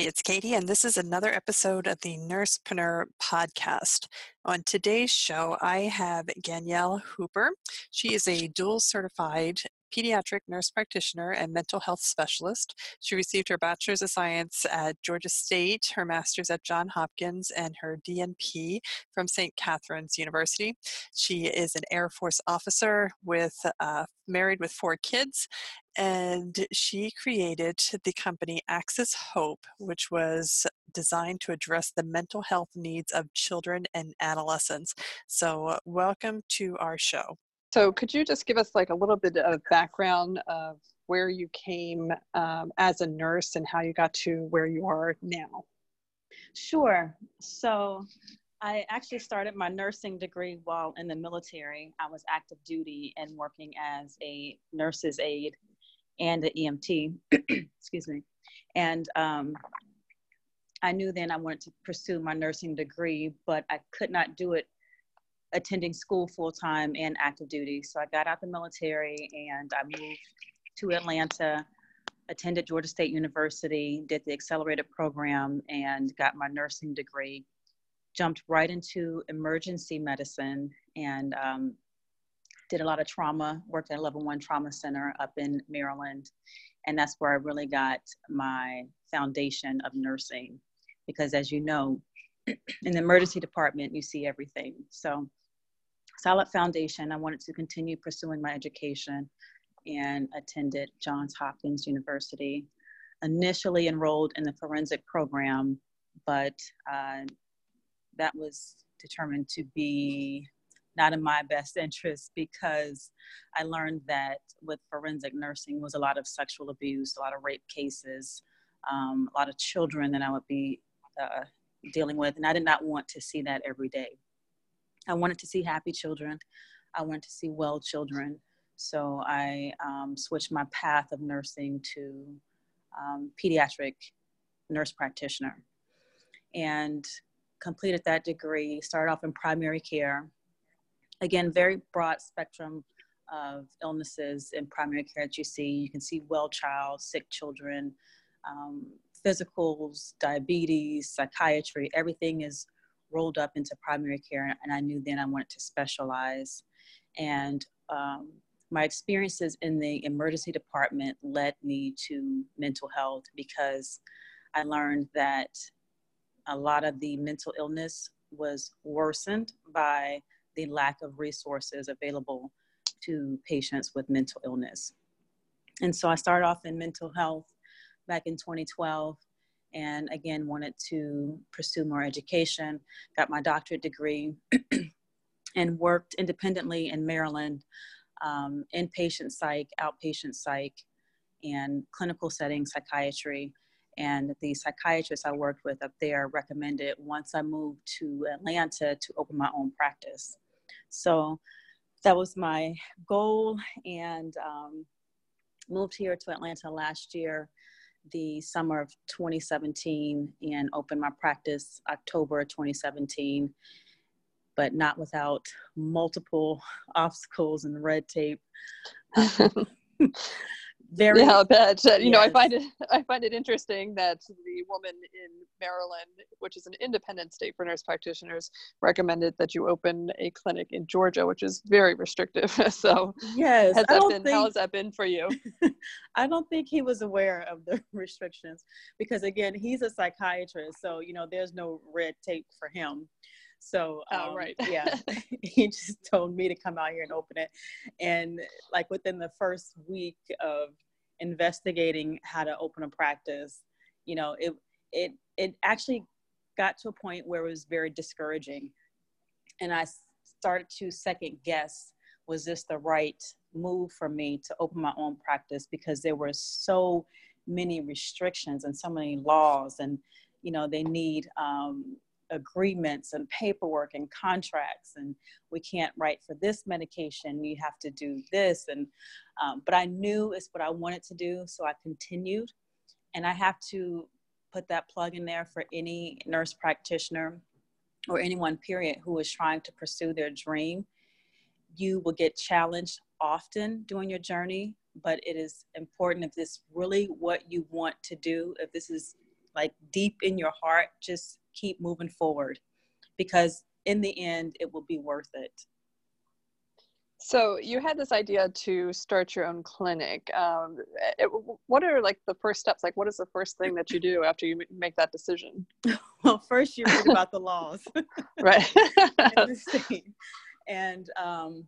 Hi, it's Katie, and this is another episode of the Nursepreneur podcast. On today's show, I have Danielle Hooper. She is a dual certified pediatric nurse practitioner and mental health specialist. She received her bachelor's of science at Georgia State, her master's at Johns Hopkins, and her DNP from St. Catherine's University. She is an Air Force officer with uh, married with four kids, and she created the company Access Hope, which was designed to address the mental health needs of children and adolescents. So, welcome to our show. So, could you just give us like a little bit of background of where you came um, as a nurse and how you got to where you are now? Sure. So, I actually started my nursing degree while in the military. I was active duty and working as a nurse's aide and an EMT. Excuse me. And um, I knew then I wanted to pursue my nursing degree, but I could not do it attending school full time and active duty. So I got out the military and I moved to Atlanta, attended Georgia State University, did the accelerated program, and got my nursing degree. Jumped right into emergency medicine and um, did a lot of trauma, worked at a level one trauma center up in Maryland. And that's where I really got my foundation of nursing. Because as you know, in the emergency department, you see everything. So solid foundation. I wanted to continue pursuing my education and attended Johns Hopkins University. Initially enrolled in the forensic program, but uh, that was determined to be not in my best interest because I learned that with forensic nursing was a lot of sexual abuse, a lot of rape cases, um, a lot of children that I would be uh, dealing with, and I did not want to see that every day. I wanted to see happy children. I wanted to see well children. So I um, switched my path of nursing to um, pediatric nurse practitioner and completed that degree. Started off in primary care. Again, very broad spectrum of illnesses in primary care that you see. You can see well child, sick children, um, physicals, diabetes, psychiatry, everything is rolled up into primary care, and I knew then I wanted to specialize. And um, my experiences in the emergency department led me to mental health because I learned that a lot of the mental illness was worsened by the lack of resources available to patients with mental illness. And so I started off in mental health back in 2012 and again wanted to pursue more education got my doctorate degree and worked independently in maryland um, inpatient psych outpatient psych and clinical setting psychiatry. And the psychiatrist i worked with up there recommended once i moved to atlanta to open my own practice. So that was my goal and um, moved here to atlanta last year the summer of 2017 and opened my practice October 2017, but not without multiple obstacles and red tape. Um, Very yeah, that you yes. know I find it I find it interesting that the woman in Maryland, which is an independent state for nurse practitioners, recommended that you open a clinic in Georgia, which is very restrictive. so yes, has that been, think, how has that been for you? I don't think he was aware of the restrictions because again, he's a psychiatrist, so you know there's no red tape for him. So um, oh, right. yeah, he just told me to come out here and open it. And like within the first week of investigating how to open a practice, you know, it it it actually got to a point where it was very discouraging. And I started to second guess was this the right move for me to open my own practice because there were so many restrictions and so many laws and you know they need um, agreements and paperwork and contracts and we can't write for this medication you have to do this and um, but i knew it's what i wanted to do so i continued and i have to put that plug in there for any nurse practitioner or anyone period who is trying to pursue their dream. You will get challenged often during your journey but it is important if this really what you want to do if this is like deep in your heart just keep moving forward because in the end it will be worth it so you had this idea to start your own clinic. Um, it, what are like the first steps? Like, what is the first thing that you do after you make that decision? Well, first you read about the laws, right? and um,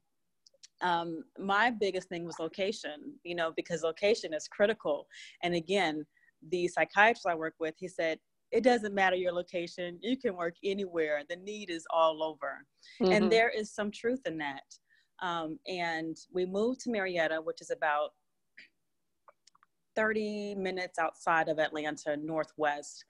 um, my biggest thing was location. You know, because location is critical. And again, the psychiatrist I work with, he said, it doesn't matter your location. You can work anywhere. The need is all over. Mm-hmm. And there is some truth in that. Um, and we moved to Marietta, which is about 30 minutes outside of Atlanta, Northwest.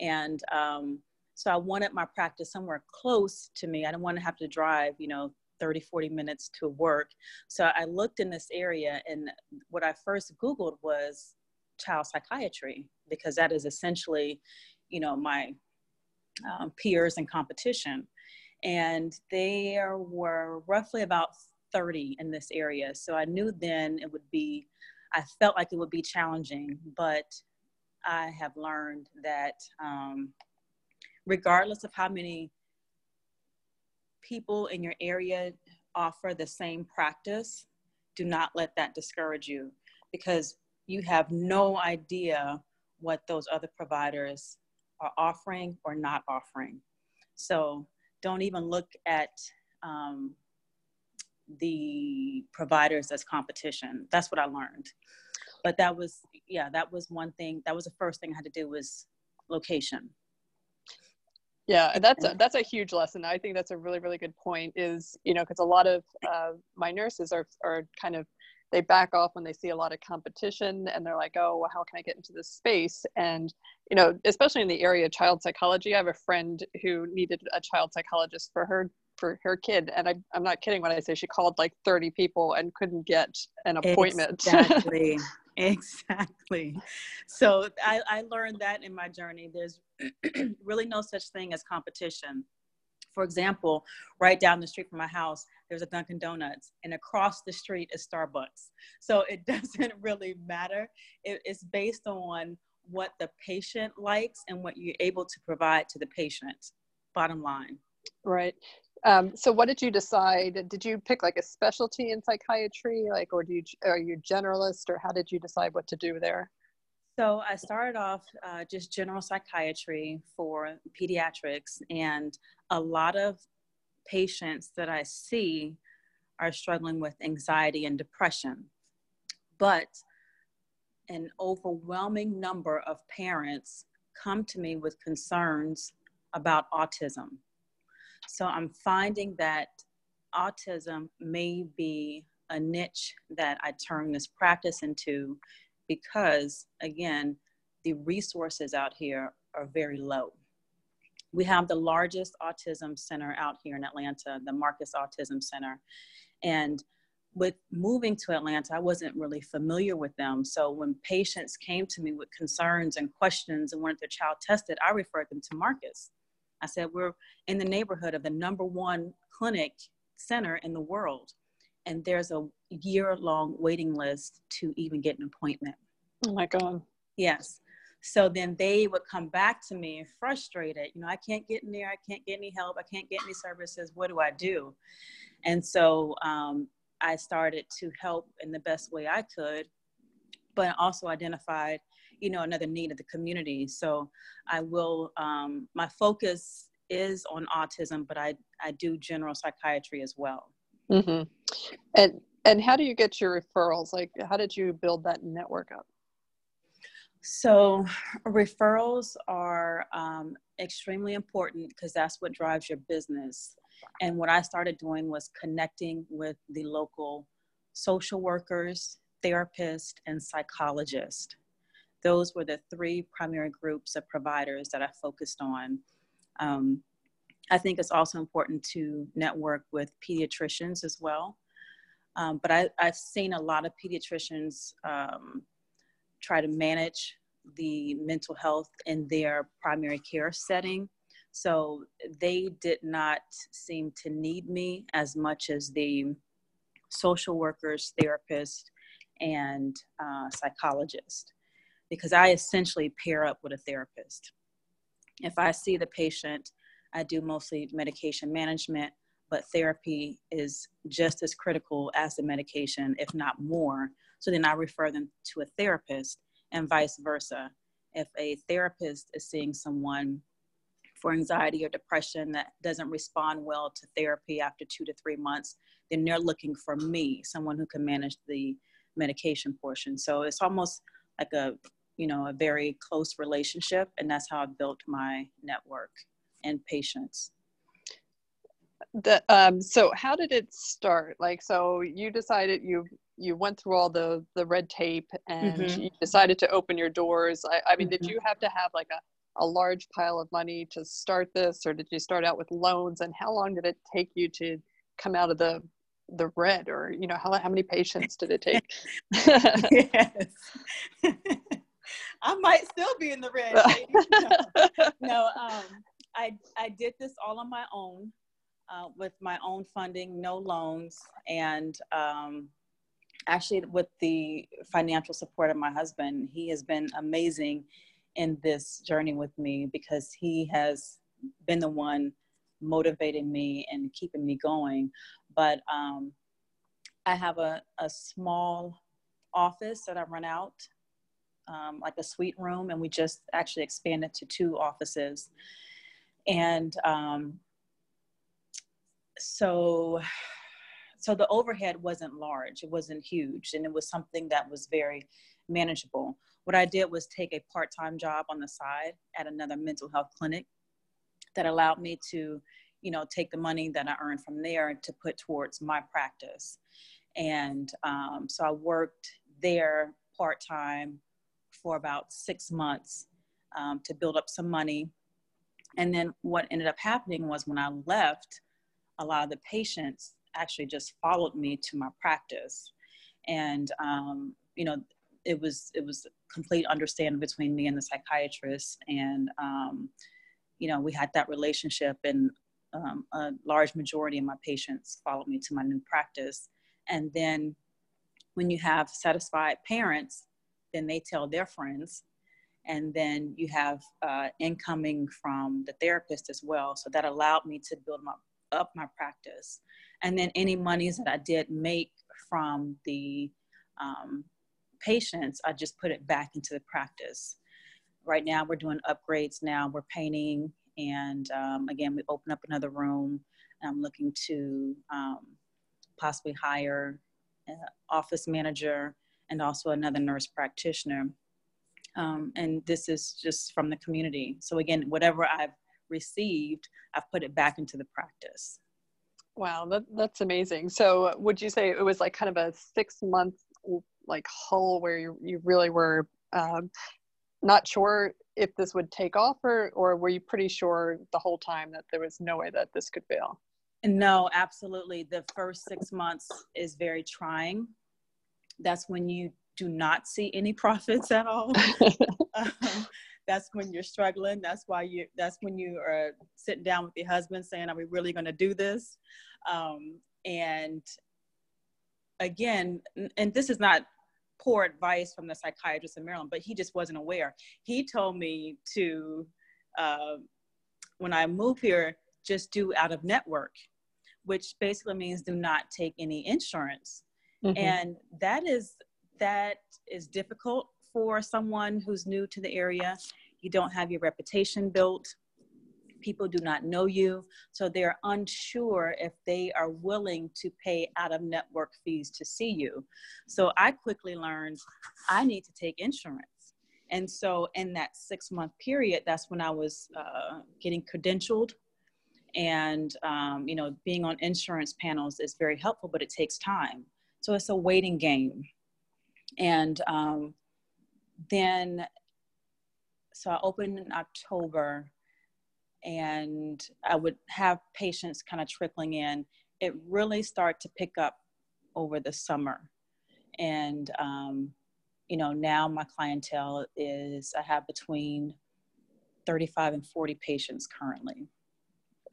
And um, so I wanted my practice somewhere close to me. I didn't want to have to drive, you know, 30, 40 minutes to work. So I looked in this area, and what I first Googled was child psychiatry, because that is essentially, you know, my um, peers and competition. And there were roughly about 30 in this area. So I knew then it would be, I felt like it would be challenging, but I have learned that um, regardless of how many people in your area offer the same practice, do not let that discourage you because you have no idea what those other providers are offering or not offering. So don't even look at um, the providers as competition. That's what I learned. But that was, yeah, that was one thing. That was the first thing I had to do was location. Yeah, that's a, that's a huge lesson. I think that's a really really good point. Is you know because a lot of uh, my nurses are are kind of they back off when they see a lot of competition and they're like, oh, well, how can I get into this space? And you know, especially in the area of child psychology, I have a friend who needed a child psychologist for her for her kid. And I, i'm not kidding when i say she called like 30 people and couldn't get an appointment. Exactly. Exactly. So I, I learned that in my journey. There's really no such thing as competition for example right down the street from my house there's a dunkin donuts and across the street is starbucks. So it doesn't really matter. It, it's based on what the patient likes and what you're able to provide to the patient. Bottom line. Right. Um, so what did you decide? Did you pick like a specialty in psychiatry, like, or do you are you generalist, or how did you decide what to do there? So I started off uh, just general psychiatry for pediatrics, and a lot of patients that I see are struggling with anxiety and depression. But an overwhelming number of parents come to me with concerns about autism so I'm finding that autism may be a niche that I turn this practice into because, again, the resources out here are very low. We have the largest autism center out here in Atlanta, the Marcus Autism Center. And with moving to Atlanta, I wasn't really familiar with them. So when patients came to me with concerns and questions and wanted their child tested, I referred them to Marcus. I said, we're in the neighborhood of the number one clinic center in the world. And there's a year long waiting list to even get an appointment. Oh my God. Yes. So then they would come back to me frustrated. You know, I can't get in there. I can't get any help. I can't get any services. What do I do? And so um, I started to help in the best way I could, but also identified you know another need of the community so i will um, my focus is on autism but i i do general psychiatry as well mm-hmm. and and how do you get your referrals like how did you build that network up so referrals are um, extremely important because that's what drives your business and what i started doing was connecting with the local social workers therapists and psychologists those were the three primary groups of providers that I focused on. Um, I think it's also important to network with pediatricians as well. Um, but I, have seen a lot of pediatricians um, try to manage the mental health in their primary care setting. So they did not seem to need me as much as the social workers, therapists, and uh, psychologists, because I essentially pair up with a therapist. If I see the patient, I do mostly medication management, but therapy is just as critical as the medication, if not more. So then I refer them to a therapist and vice versa. If a therapist is seeing someone for anxiety or depression that doesn't respond well to therapy after two to three months, then they're looking for me, someone who can manage the medication portion. So it's almost like a, you know, a very close relationship. And that's how I built my network and patients. The, um, so how did it start? Like, so you decided you you went through all the the red tape and mm-hmm. you decided to open your doors. I, I mean, mm-hmm. did you have to have like a, a large pile of money to start this, or did you start out with loans? And how long did it take you to come out of the the red, or you know, how how many patients did it take? yes. I might still be in the red. no, no um, I I did this all on my own, uh, with my own funding, no loans, and um, actually with the financial support of my husband. He has been amazing in this journey with me because he has been the one motivating me and keeping me going. But um, I have a, a small office that I run out, um, like a suite room, and we just actually expanded to two offices. And um, so so the overhead wasn't large it wasn't huge and it was something that was very manageable. What i did was take a part-time job on the side at another mental health clinic that allowed me to you know take the money that i earned from there to put towards my practice. And um, so i worked there part-time for about six months um, to build up some money. And then what ended up happening was when i left a lot of the patients actually just followed me to my practice. And um, you know it was it was complete understanding between me and the psychiatrist. And um, you know we had that relationship and um, a large majority of my patients followed me to my new practice. And then when you have satisfied parents then they tell their friends. And then you have uh, incoming from the therapist as well. So that allowed me to build my, up my practice and then any monies that I did make from the um, patients, I just put it back into the practice. Right now, we're doing upgrades now. We're painting, and um, again, we open up another room. I'm looking to um, possibly hire an office manager and also another nurse practitioner. Um, and this is just from the community. So again, whatever I've received, I've put it back into the practice. Wow, that, that's amazing. So, would you say it was like kind of a six month like hull where you, you really were um, not sure if this would take off, or or were you pretty sure the whole time that there was no way that this could fail? No, absolutely. The first six months is very trying. That's when you do not see any profits at all. um, that's when you're struggling. That's why you that's when you are sitting down with your husband saying are we really going to do this? Um, and again and this is not poor advice from the psychiatrist in maryland but he just wasn't aware. He told me to uh, when i move here just do out of network which basically means do not take any insurance. Mm-hmm. and that is that is difficult for someone who's new to the area. You don't have your reputation built. People do not know you. So they're unsure if they are willing to pay out of network fees to see you. So I quickly learned I need to take insurance. And so in that six month period, that's when I was uh, getting credentialed. And, um, you know, being on insurance panels is very helpful, but it takes time. So it's a waiting game. And um, then so I opened in October and I would have patients kind of trickling in. It really started to pick up over the summer. And, um, you know, now my clientele is, I have between 35 and 40 patients currently.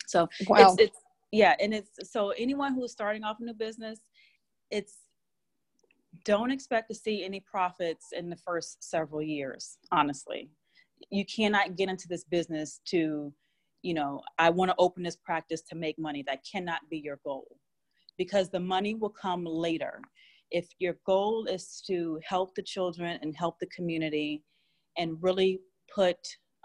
So wow. it's, it's, yeah. And it's, so anyone who's starting off a new business, it's, don't expect to see any profits in the first several years, honestly. You cannot get into this business to, you know, I want to open this practice to make money. That cannot be your goal because the money will come later. If your goal is to help the children and help the community and really put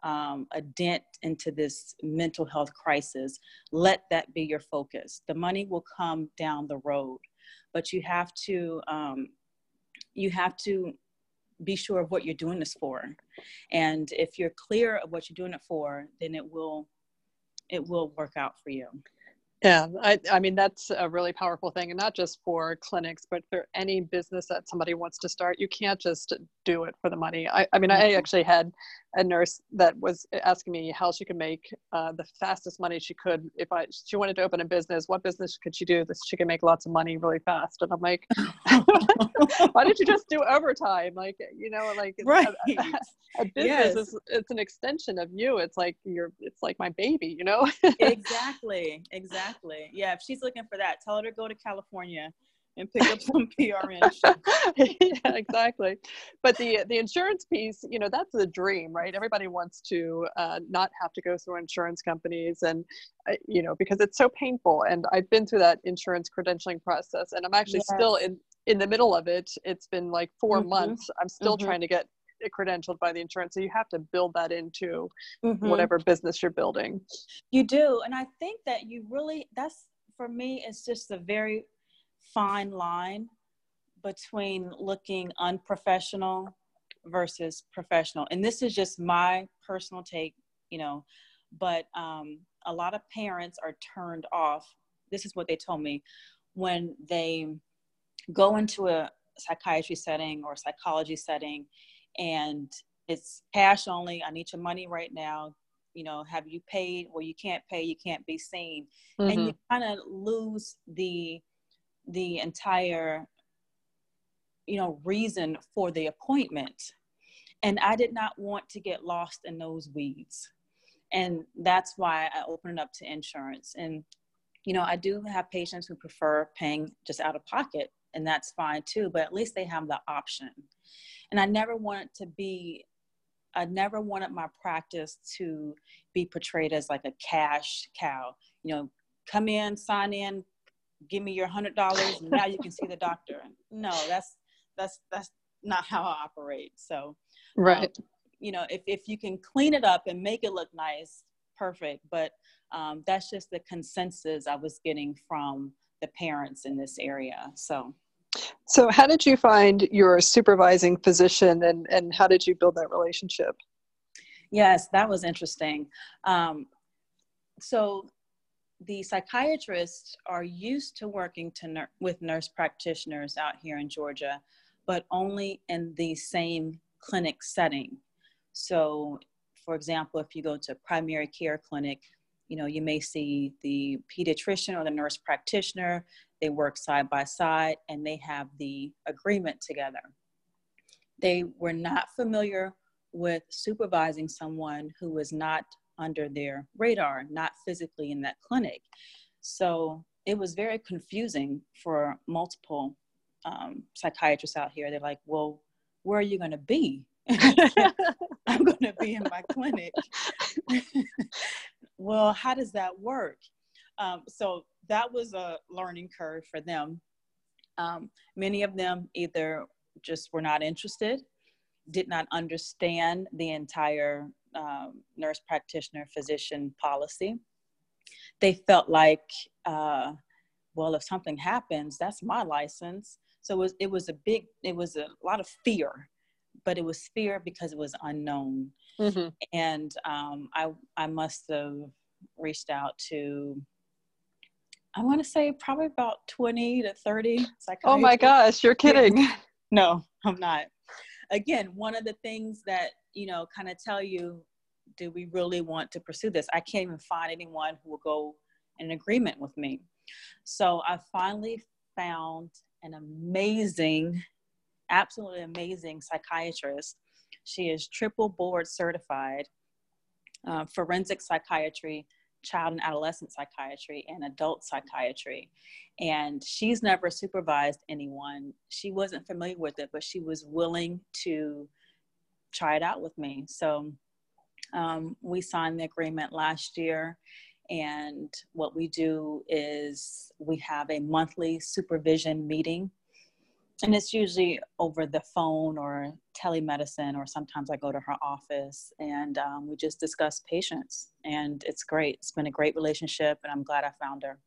um, a dent into this mental health crisis, let that be your focus. The money will come down the road, but you have to um, you have to be sure of what you're doing this for, and if you're clear of what you're doing it for, then it will it will work out for you. Yeah, I, I mean, that's a really powerful thing, and not just for clinics, but for any business that somebody wants to start. You can't just do it for the money. I, I mean, I mm-hmm. actually had a nurse that was asking me how she could make uh, the fastest money she could. If I she wanted to open a business, what business could she do that she could make lots of money really fast? And I'm like, why did you just do overtime? Like, you know, like right. a, a, business yes. is it's an extension of you. It's like you're, it's like my baby, you know? exactly, exactly. Yeah, if she's looking for that, tell her to go to California and pick up some PRN. yeah, exactly. But the the insurance piece, you know, that's the dream, right? Everybody wants to uh, not have to go through insurance companies, and uh, you know, because it's so painful. And I've been through that insurance credentialing process, and I'm actually yes. still in in the middle of it. It's been like 4 mm-hmm. months. I'm still mm-hmm. trying to get credentialed by the insurance. So you have to build that into mm-hmm. whatever business you're building. You do, and I think that you really that's for me. It's just a very fine line between looking unprofessional versus professional. And this is just my personal take, you know, but um, a lot of parents are turned off. This is what they told me when they go into a psychiatry setting or psychology setting and it's cash only. I need your money right now. You know, have you paid? Well, you can't pay, you can't be seen. Mm-hmm. And you kind of lose the the entire you know reason for the appointment and i did not want to get lost in those weeds and that's why i opened it up to insurance and you know i do have patients who prefer paying just out of pocket and that's fine too but at least they have the option. And i never wanted to be i never wanted my practice to be portrayed as like a cash cow. You know come in sign in give me your hundred dollars and now you can see the doctor. No that's that's that's not how i operate. So right. um, you know if, if you can clean it up and make it look nice perfect but um, that's just the consensus i was getting from the parents in this area so so how did you find your supervising physician and and how did you build that relationship yes that was interesting um, so the psychiatrists are used to working to ner- with nurse practitioners out here in Georgia, but only in the same clinic setting. So, for example, if you go to a primary care clinic, you know, you may see the pediatrician or the nurse practitioner, they work side by side and they have the agreement together. They were not familiar with supervising someone who was not under their radar, not physically in that clinic. So it was very confusing for multiple um, psychiatrists out here. They're like, well, where are you going to be? I'm going to be in my clinic. well, how does that work? Um, so that was a learning curve for them. Um, many of them either just were not interested, did not understand the entire um, nurse practitioner physician policy. They felt like, uh, well, if something happens, that's my license. So it was, it was a big, it was a lot of fear, but it was fear because it was unknown. Mm-hmm. And um, I, I must have reached out to, I want to say probably about 20 to 30 Oh my gosh, you're kidding. no, I'm not. Again, one of the things that you know kind of tell you do we really want to pursue this? I can't even find anyone who will go in agreement with me. So I finally found an amazing, absolutely amazing psychiatrist. She is triple board certified, uh, forensic psychiatry, child and adolescent psychiatry, and adult psychiatry. And she's never supervised anyone. She wasn't familiar with it, but she was willing to try it out with me. So um, we signed the agreement last year. And what we do is we have a monthly supervision meeting. And it's usually over the phone or telemedicine, or sometimes I go to her office and um, we just discuss patients. And it's great. It's been a great relationship, and I'm glad I found her.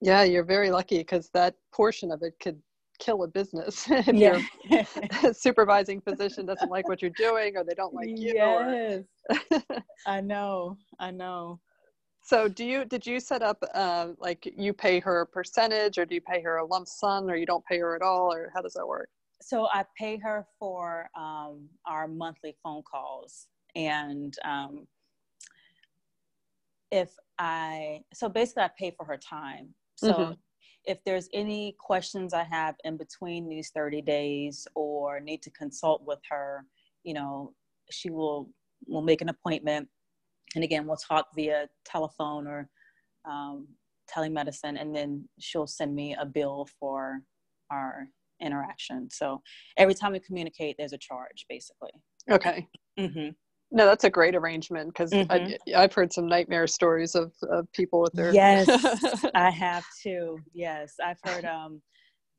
Yeah, you're very lucky because that portion of it could kill a business if yeah. your supervising physician doesn't like what you're doing or they don't like you. Yes. I know. I know. So do you did you set up uh, like you pay her a percentage or do you pay her a lump sum or you don't pay her at all or how does that work? So I pay her for um, our monthly phone calls and um, if I so basically I pay for her time. So mm-hmm if there's any questions I have in between these 30 days or need to consult with her, you know, she will will make an appointment. And again, we'll talk via telephone or um, telemedicine, and then she'll send me a bill for our interaction. So every time we communicate, there's a charge, basically. Okay. Mm-hmm. No, that's a great arrangement because mm-hmm. I've heard some nightmare stories of, of people with their. Yes, I have too. Yes, I've heard um,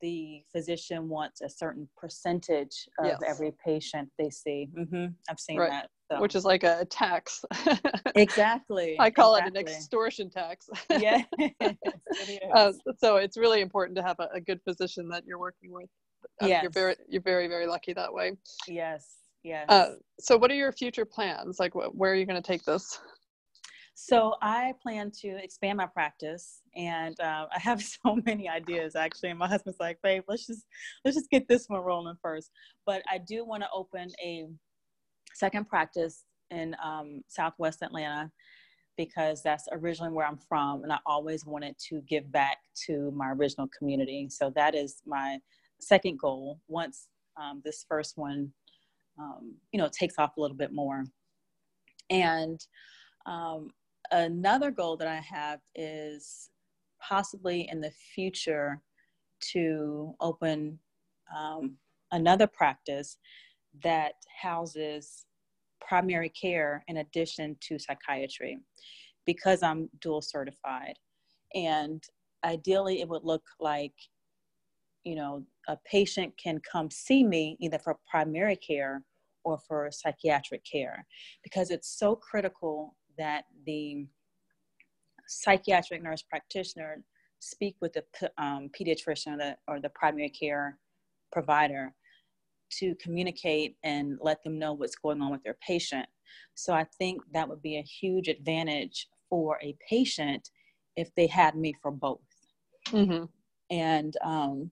the physician wants a certain percentage of yes. every patient they see. Mm-hmm. I've seen right. that. So. Which is like a tax. exactly. I call exactly. it an extortion tax. yeah. uh, so it's really important to have a, a good physician that you're working with. Um, yes. You're very, you're very, very lucky that way. Yes. Yes. Uh, so, what are your future plans? Like, wh- where are you going to take this? So, I plan to expand my practice, and uh, I have so many ideas actually. And my husband's like, "Babe, let's just let's just get this one rolling first. But I do want to open a second practice in um, Southwest Atlanta because that's originally where I'm from, and I always wanted to give back to my original community. So that is my second goal. Once um, this first one um, you know, takes off a little bit more. And um, another goal that I have is possibly in the future to open um, another practice that houses primary care in addition to psychiatry because I'm dual certified. And ideally, it would look like, you know, a patient can come see me either for primary care or for psychiatric care because it's so critical that the psychiatric nurse practitioner speak with the um, pediatrician or the, or the primary care provider to communicate and let them know what's going on with their patient. So I think that would be a huge advantage for a patient if they had me for both. Mm-hmm. And um,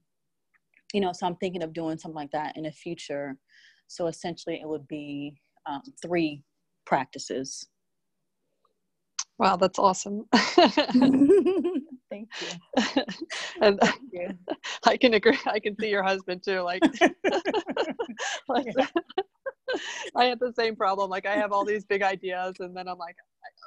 you know, so I'm thinking of doing something like that in the future. So essentially, it would be um, three practices. Wow, that's awesome. Thank you. and Thank you. I can agree. I can see your husband too. Like, like I had the same problem. Like, I have all these big ideas, and then I'm like,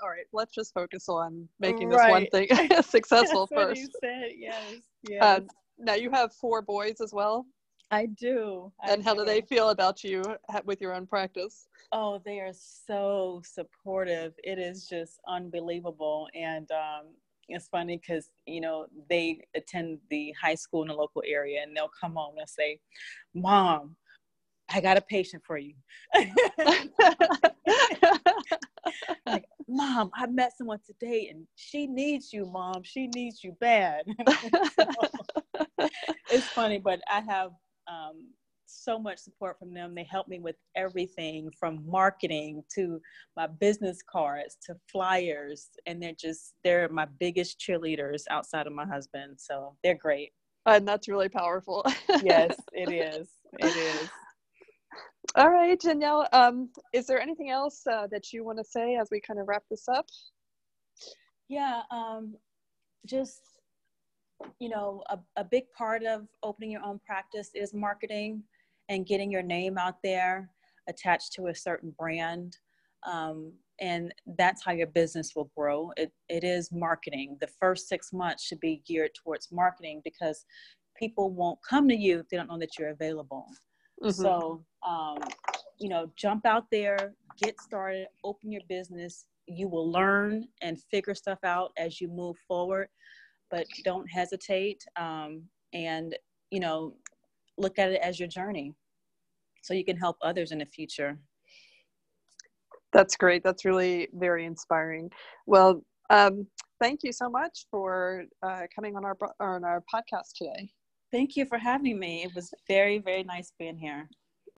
all right, let's just focus on making this right. one thing successful first. Said, yes. yes. Um, now you have four boys as well. I do. I and how do. do they feel about you with your own practice? Oh, they are so supportive. It is just unbelievable. And um, it's funny because, you know, they attend the high school in the local area and they'll come home and say, Mom, I got a patient for you. like, Mom, I met someone today and she needs you, Mom. She needs you bad. so, it's funny, but I have um, so much support from them. They help me with everything from marketing to my business cards to flyers. And they're just, they're my biggest cheerleaders outside of my husband. So they're great. And that's really powerful. yes, it is. It is. All right, Danielle. Um, is there anything else uh, that you want to say as we kind of wrap this up? Yeah, um, just you know, a, a big part of opening your own practice is marketing and getting your name out there attached to a certain brand. Um, and that's how your business will grow. It, it is marketing. The first six months should be geared towards marketing because people won't come to you if they don't know that you're available. Mm-hmm. So, um, you know, jump out there, get started, open your business. You will learn and figure stuff out as you move forward, but don't hesitate. Um, and, you know, look at it as your journey so you can help others in the future. That's great. That's really very inspiring. Well, um, thank you so much for uh, coming on our on our podcast today. Thank you for having me. It was very very nice being here.